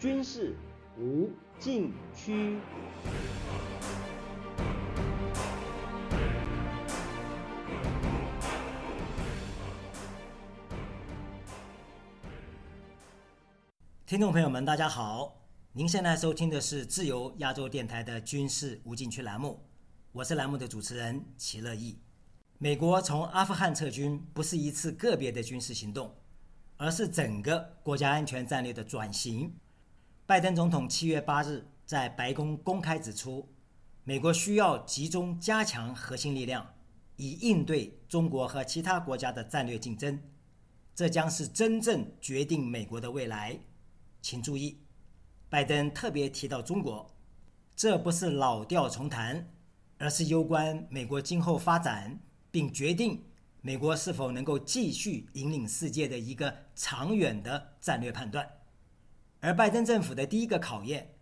军事无禁区。听众朋友们，大家好！您现在收听的是自由亚洲电台的军事无禁区栏目，我是栏目的主持人齐乐意。美国从阿富汗撤军不是一次个别的军事行动，而是整个国家安全战略的转型。拜登总统七月八日在白宫公开指出，美国需要集中加强核心力量，以应对中国和其他国家的战略竞争。这将是真正决定美国的未来。请注意，拜登特别提到中国，这不是老调重弹，而是攸关美国今后发展，并决定美国是否能够继续引领世界的一个长远的战略判断。而拜登政府的第一个考验，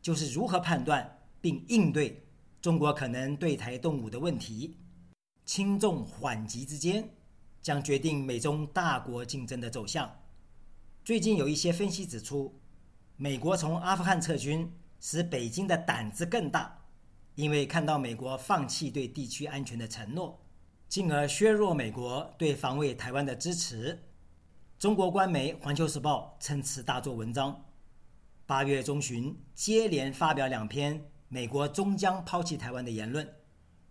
就是如何判断并应对中国可能对台动武的问题。轻重缓急之间，将决定美中大国竞争的走向。最近有一些分析指出，美国从阿富汗撤军使北京的胆子更大，因为看到美国放弃对地区安全的承诺，进而削弱美国对防卫台湾的支持。中国官媒《环球时报》趁此大做文章，八月中旬接连发表两篇美国终将抛弃台湾的言论，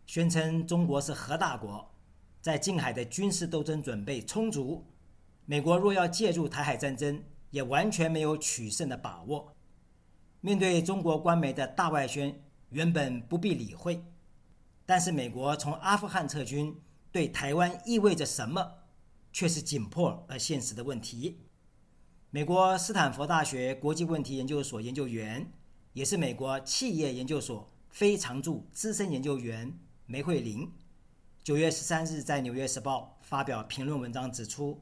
宣称中国是核大国，在近海的军事斗争准备充足。美国若要介入台海战争，也完全没有取胜的把握。面对中国官媒的大外宣，原本不必理会，但是美国从阿富汗撤军对台湾意味着什么，却是紧迫而现实的问题。美国斯坦福大学国际问题研究所研究员，也是美国企业研究所非常驻资深研究员梅惠玲，九月十三日在《纽约时报》发表评论文章指出。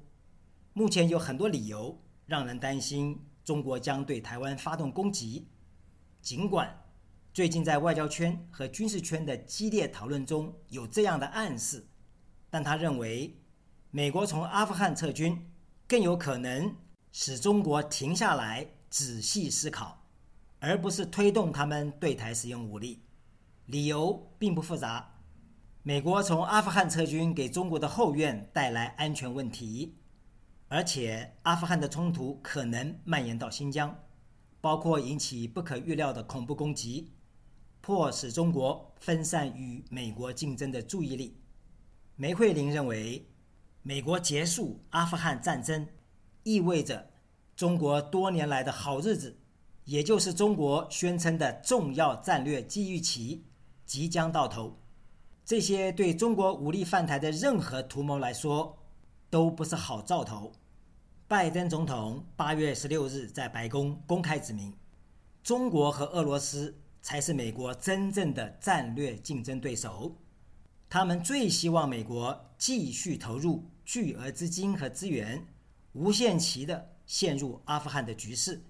目前有很多理由让人担心中国将对台湾发动攻击。尽管最近在外交圈和军事圈的激烈讨论中有这样的暗示，但他认为，美国从阿富汗撤军更有可能使中国停下来仔细思考，而不是推动他们对台使用武力。理由并不复杂：美国从阿富汗撤军给中国的后院带来安全问题。而且，阿富汗的冲突可能蔓延到新疆，包括引起不可预料的恐怖攻击，迫使中国分散与美国竞争的注意力。梅惠玲认为，美国结束阿富汗战争，意味着中国多年来的好日子，也就是中国宣称的重要战略机遇期，即将到头。这些对中国武力犯台的任何图谋来说，都不是好兆头。拜登总统八月十六日在白宫公开指明，中国和俄罗斯才是美国真正的战略竞争对手。他们最希望美国继续投入巨额资金和资源，无限期的陷入阿富汗的局势。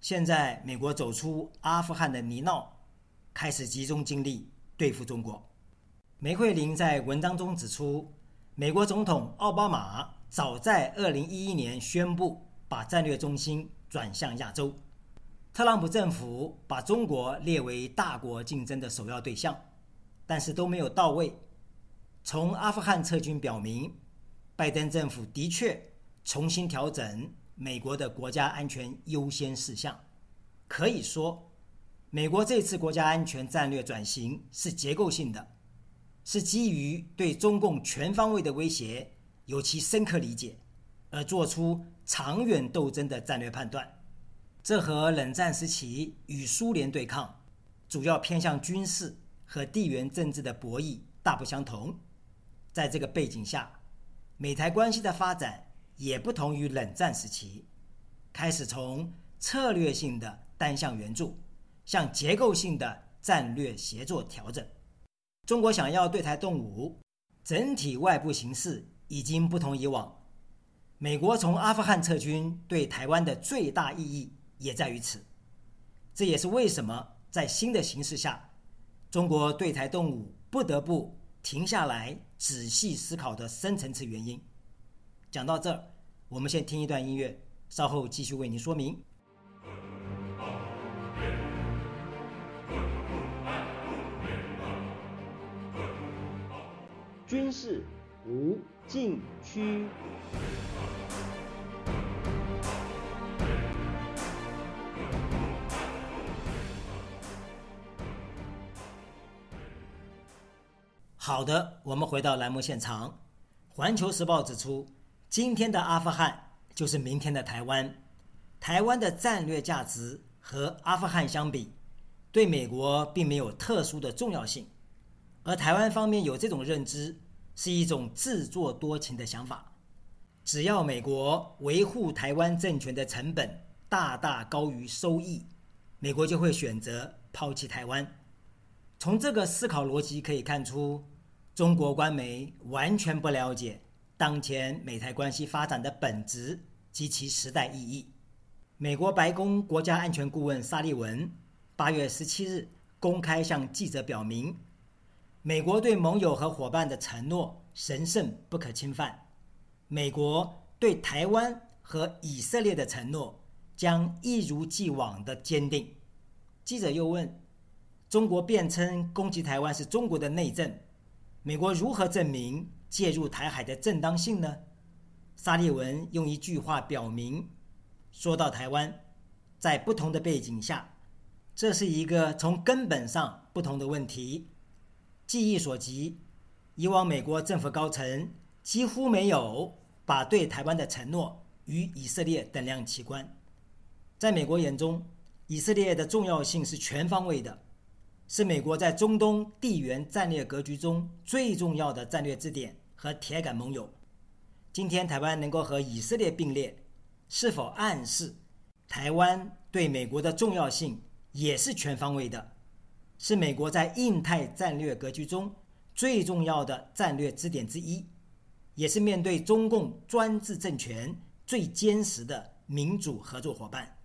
现在，美国走出阿富汗的泥淖，开始集中精力对付中国。梅惠玲在文章中指出，美国总统奥巴马。早在2011年宣布把战略中心转向亚洲，特朗普政府把中国列为大国竞争的首要对象，但是都没有到位。从阿富汗撤军表明，拜登政府的确重新调整美国的国家安全优先事项。可以说，美国这次国家安全战略转型是结构性的，是基于对中共全方位的威胁。有其深刻理解，而做出长远斗争的战略判断，这和冷战时期与苏联对抗，主要偏向军事和地缘政治的博弈大不相同。在这个背景下，美台关系的发展也不同于冷战时期，开始从策略性的单向援助向结构性的战略协作调整。中国想要对台动武，整体外部形势。已经不同以往，美国从阿富汗撤军对台湾的最大意义也在于此。这也是为什么在新的形势下，中国对台动武不得不停下来仔细思考的深层次原因。讲到这儿我们先听一段音乐稍后继续为您说明。军事无禁区。好的，我们回到栏目现场。环球时报指出，今天的阿富汗就是明天的台湾。台湾的战略价值和阿富汗相比，对美国并没有特殊的重要性。而台湾方面有这种认知，是一种自作多情的想法。只要美国维护台湾政权的成本大大高于收益，美国就会选择抛弃台湾。从这个思考逻辑可以看出。中国官媒完全不了解当前美台关系发展的本质及其时代意义。美国白宫国家安全顾问沙利文八月十七日公开向记者表明，美国对盟友和伙伴的承诺神圣不可侵犯，美国对台湾和以色列的承诺将一如既往的坚定。记者又问：中国辩称攻击台湾是中国的内政。美国如何证明介入台海的正当性呢？沙利文用一句话表明：说到台湾，在不同的背景下，这是一个从根本上不同的问题。记忆所及，以往美国政府高层几乎没有把对台湾的承诺与以色列等量齐观。在美国眼中，以色列的重要性是全方位的。是美国在中东地缘战略格局中最重要的战略支点和铁杆盟友。今天台湾能够和以色列并列，是否暗示台湾对美国的重要性也是全方位的？是美国在印太战略格局中最重要的战略支点之一，也是面对中共专制政权最坚实的民主合作伙伴。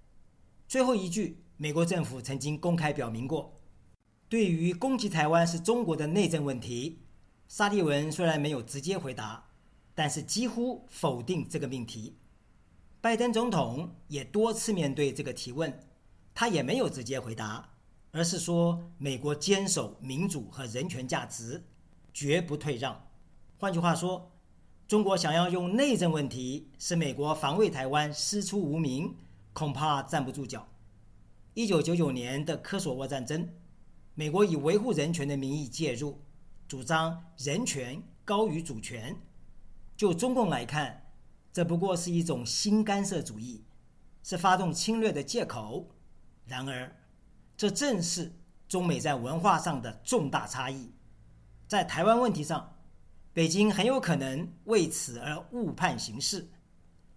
最后一句，美国政府曾经公开表明过。对于攻击台湾是中国的内政问题，沙利文虽然没有直接回答，但是几乎否定这个命题。拜登总统也多次面对这个提问，他也没有直接回答，而是说美国坚守民主和人权价值，绝不退让。换句话说，中国想要用内政问题使美国防卫台湾师出无名，恐怕站不住脚。一九九九年的科索沃战争。美国以维护人权的名义介入，主张人权高于主权。就中共来看，这不过是一种新干涉主义，是发动侵略的借口。然而，这正是中美在文化上的重大差异。在台湾问题上，北京很有可能为此而误判形势。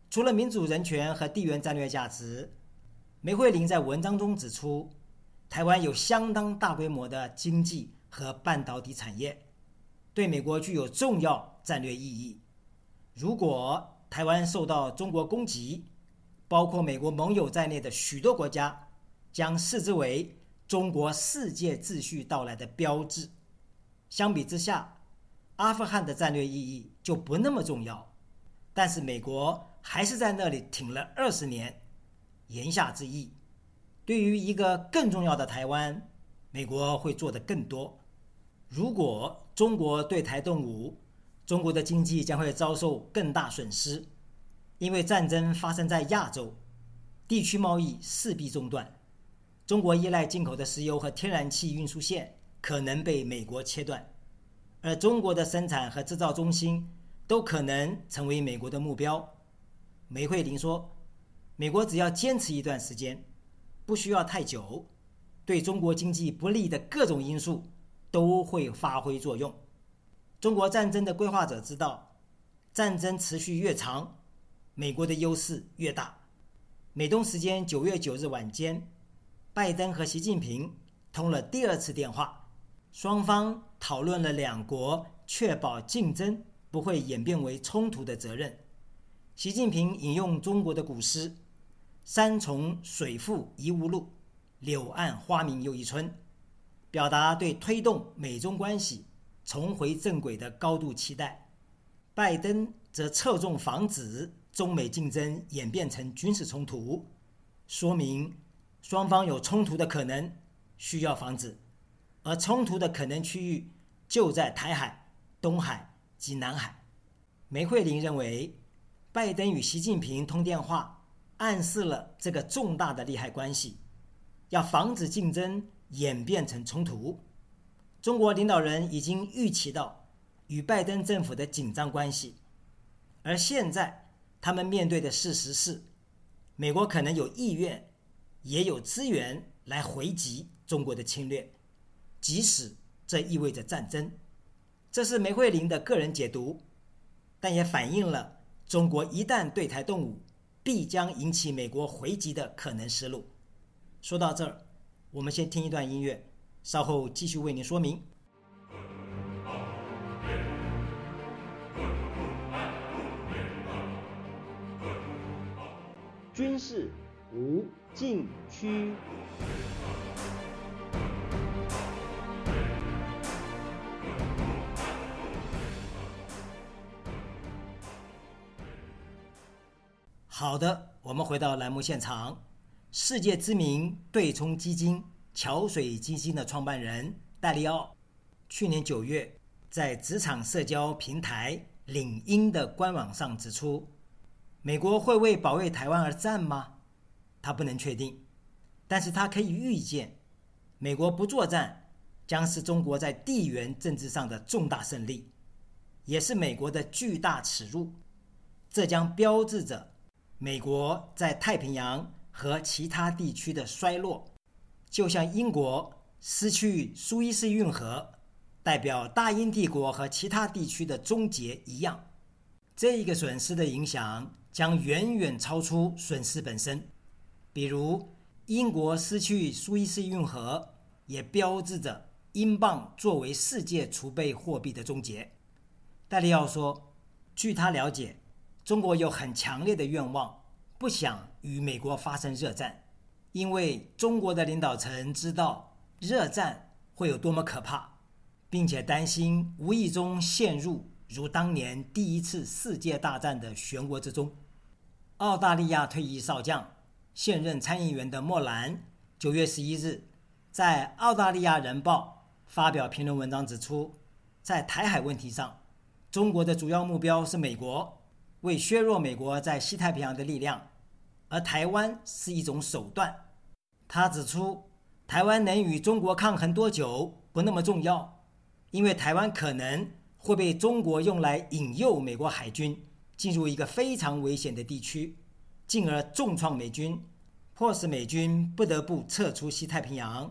除了民主、人权和地缘战略价值，梅惠玲在文章中指出。台湾有相当大规模的经济和半导体产业，对美国具有重要战略意义。如果台湾受到中国攻击，包括美国盟友在内的许多国家将视之为中国世界秩序到来的标志。相比之下，阿富汗的战略意义就不那么重要。但是美国还是在那里挺了二十年，言下之意。对于一个更重要的台湾，美国会做得更多。如果中国对台动武，中国的经济将会遭受更大损失，因为战争发生在亚洲，地区贸易势必中断。中国依赖进口的石油和天然气运输线可能被美国切断，而中国的生产和制造中心都可能成为美国的目标。梅惠玲说：“美国只要坚持一段时间。”不需要太久，对中国经济不利的各种因素都会发挥作用。中国战争的规划者知道，战争持续越长，美国的优势越大。美东时间九月九日晚间，拜登和习近平通了第二次电话，双方讨论了两国确保竞争不会演变为冲突的责任。习近平引用中国的古诗。山重水复疑无路，柳暗花明又一村，表达对推动美中关系重回正轨的高度期待。拜登则侧重防止中美竞争演变成军事冲突，说明双方有冲突的可能，需要防止，而冲突的可能区域就在台海、东海及南海。梅惠玲认为，拜登与习近平通电话，暗示了这个重大的利害关系，要防止竞争演变成冲突。中国领导人已经预期到与拜登政府的紧张关系，而现在他们面对的事实是，美国可能有意愿，也有资源来回击中国的侵略，即使这意味着战争。这是梅惠玲的个人解读。但也反映了中国一旦对台动武，必将引起美国回击的可能思路。说到这儿，我们先听一段音乐，稍后继续为您说明。军事无禁区。好的，我们回到栏目现场。世界知名对冲基金桥水基金的创办人戴利奥，去年九月在职场社交平台领英的官网上指出，美国会为保卫台湾而战吗？他不能确定，但是他可以预见，美国不作战将是中国在地缘政治上的重大胜利，也是美国的巨大耻辱。这将标志着。美国在太平洋和其他地区的衰落，就像英国失去苏伊士运河，代表大英帝国和其他地区的终结一样。这一个损失的影响将远远超出损失本身。比如，英国失去苏伊士运河，也标志着英镑作为世界储备货币的终结。戴利奥说：“据他了解。”中国有很强烈的愿望，不想与美国发生热战，因为中国的领导层知道热战会有多么可怕，并且担心无意中陷入如当年第一次世界大战的漩涡之中。澳大利亚退役少将、现任参议员的莫兰，九月十一日在《澳大利亚人报》发表评论文章指出，在台海问题上，中国的主要目标是美国。为削弱美国在西太平洋的力量，而台湾是一种手段。他指出，台湾能与中国抗衡多久不那么重要，因为台湾可能会被中国用来引诱美国海军进入一个非常危险的地区，进而重创美军，迫使美军不得不撤出西太平洋。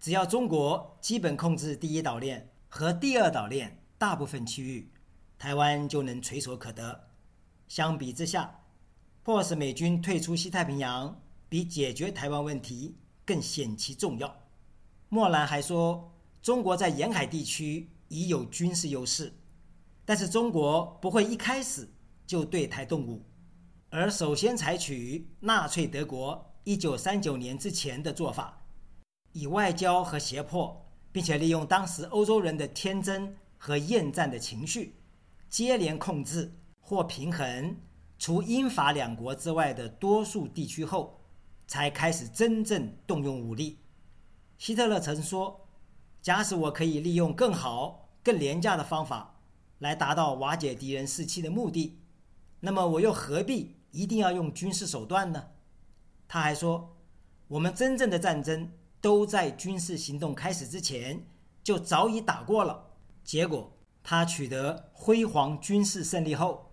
只要中国基本控制第一岛链和第二岛链大部分区域，台湾就能垂手可得。相比之下，迫使美军退出西太平洋，比解决台湾问题更显其重要。莫兰还说，中国在沿海地区已有军事优势，但是中国不会一开始就对台动武，而首先采取纳粹德国1939年之前的做法，以外交和胁迫，并且利用当时欧洲人的天真和厌战的情绪，接连控制。或平衡除英法两国之外的多数地区后，才开始真正动用武力。希特勒曾说：“假使我可以利用更好、更廉价的方法来达到瓦解敌人士气的目的，那么我又何必一定要用军事手段呢？”他还说：“我们真正的战争都在军事行动开始之前就早已打过了。”结果，他取得辉煌军事胜利后。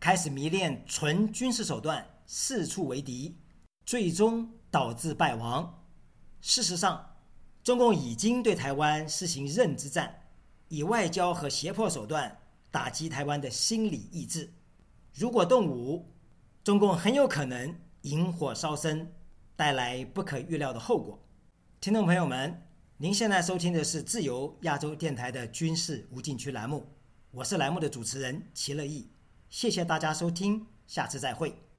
开始迷恋纯军事手段，四处为敌，最终导致败亡。事实上，中共已经对台湾实行认知战，以外交和胁迫手段打击台湾的心理意志。如果动武，中共很有可能引火烧身，带来不可预料的后果。听众朋友们，您现在收听的是自由亚洲电台的军事无禁区栏目，我是栏目的主持人齐乐意。谢谢大家收听，下次再会。